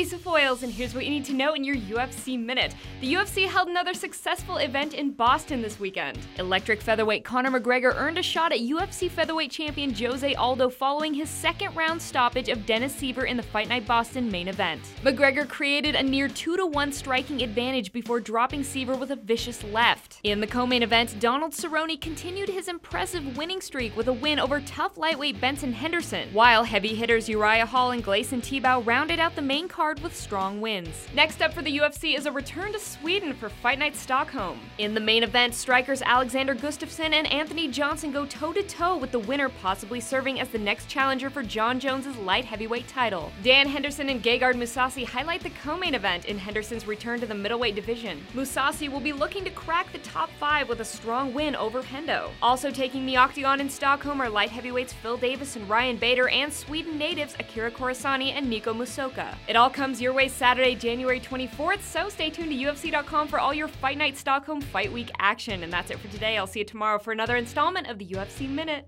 Lisa Foiles, and here's what you need to know in your UFC Minute. The UFC held another successful event in Boston this weekend. Electric featherweight Conor McGregor earned a shot at UFC featherweight champion Jose Aldo following his second round stoppage of Dennis Siver in the Fight Night Boston main event. McGregor created a near 2 to 1 striking advantage before dropping Siver with a vicious left. In the co main event, Donald Cerrone continued his impressive winning streak with a win over tough lightweight Benson Henderson, while heavy hitters Uriah Hall and Gleison Tibau rounded out the main card with strong wins. Next up for the UFC is a return to Sweden for Fight Night Stockholm. In the main event, strikers Alexander Gustafsson and Anthony Johnson go toe to toe with the winner possibly serving as the next challenger for Jon Jones's light heavyweight title. Dan Henderson and Gegard Mousasi highlight the co-main event in Henderson's return to the middleweight division. Mousasi will be looking to crack the top five with a strong win over Hendo. Also taking the octagon in Stockholm are light heavyweights Phil Davis and Ryan Bader and Sweden natives Akira Corassani and Nico Musoke. It all comes your way Saturday, January 24th, so stay tuned to UFC.com for all your Fight Night Stockholm Fight Week action. And that's it for today. I'll see you tomorrow for another installment of the UFC Minute.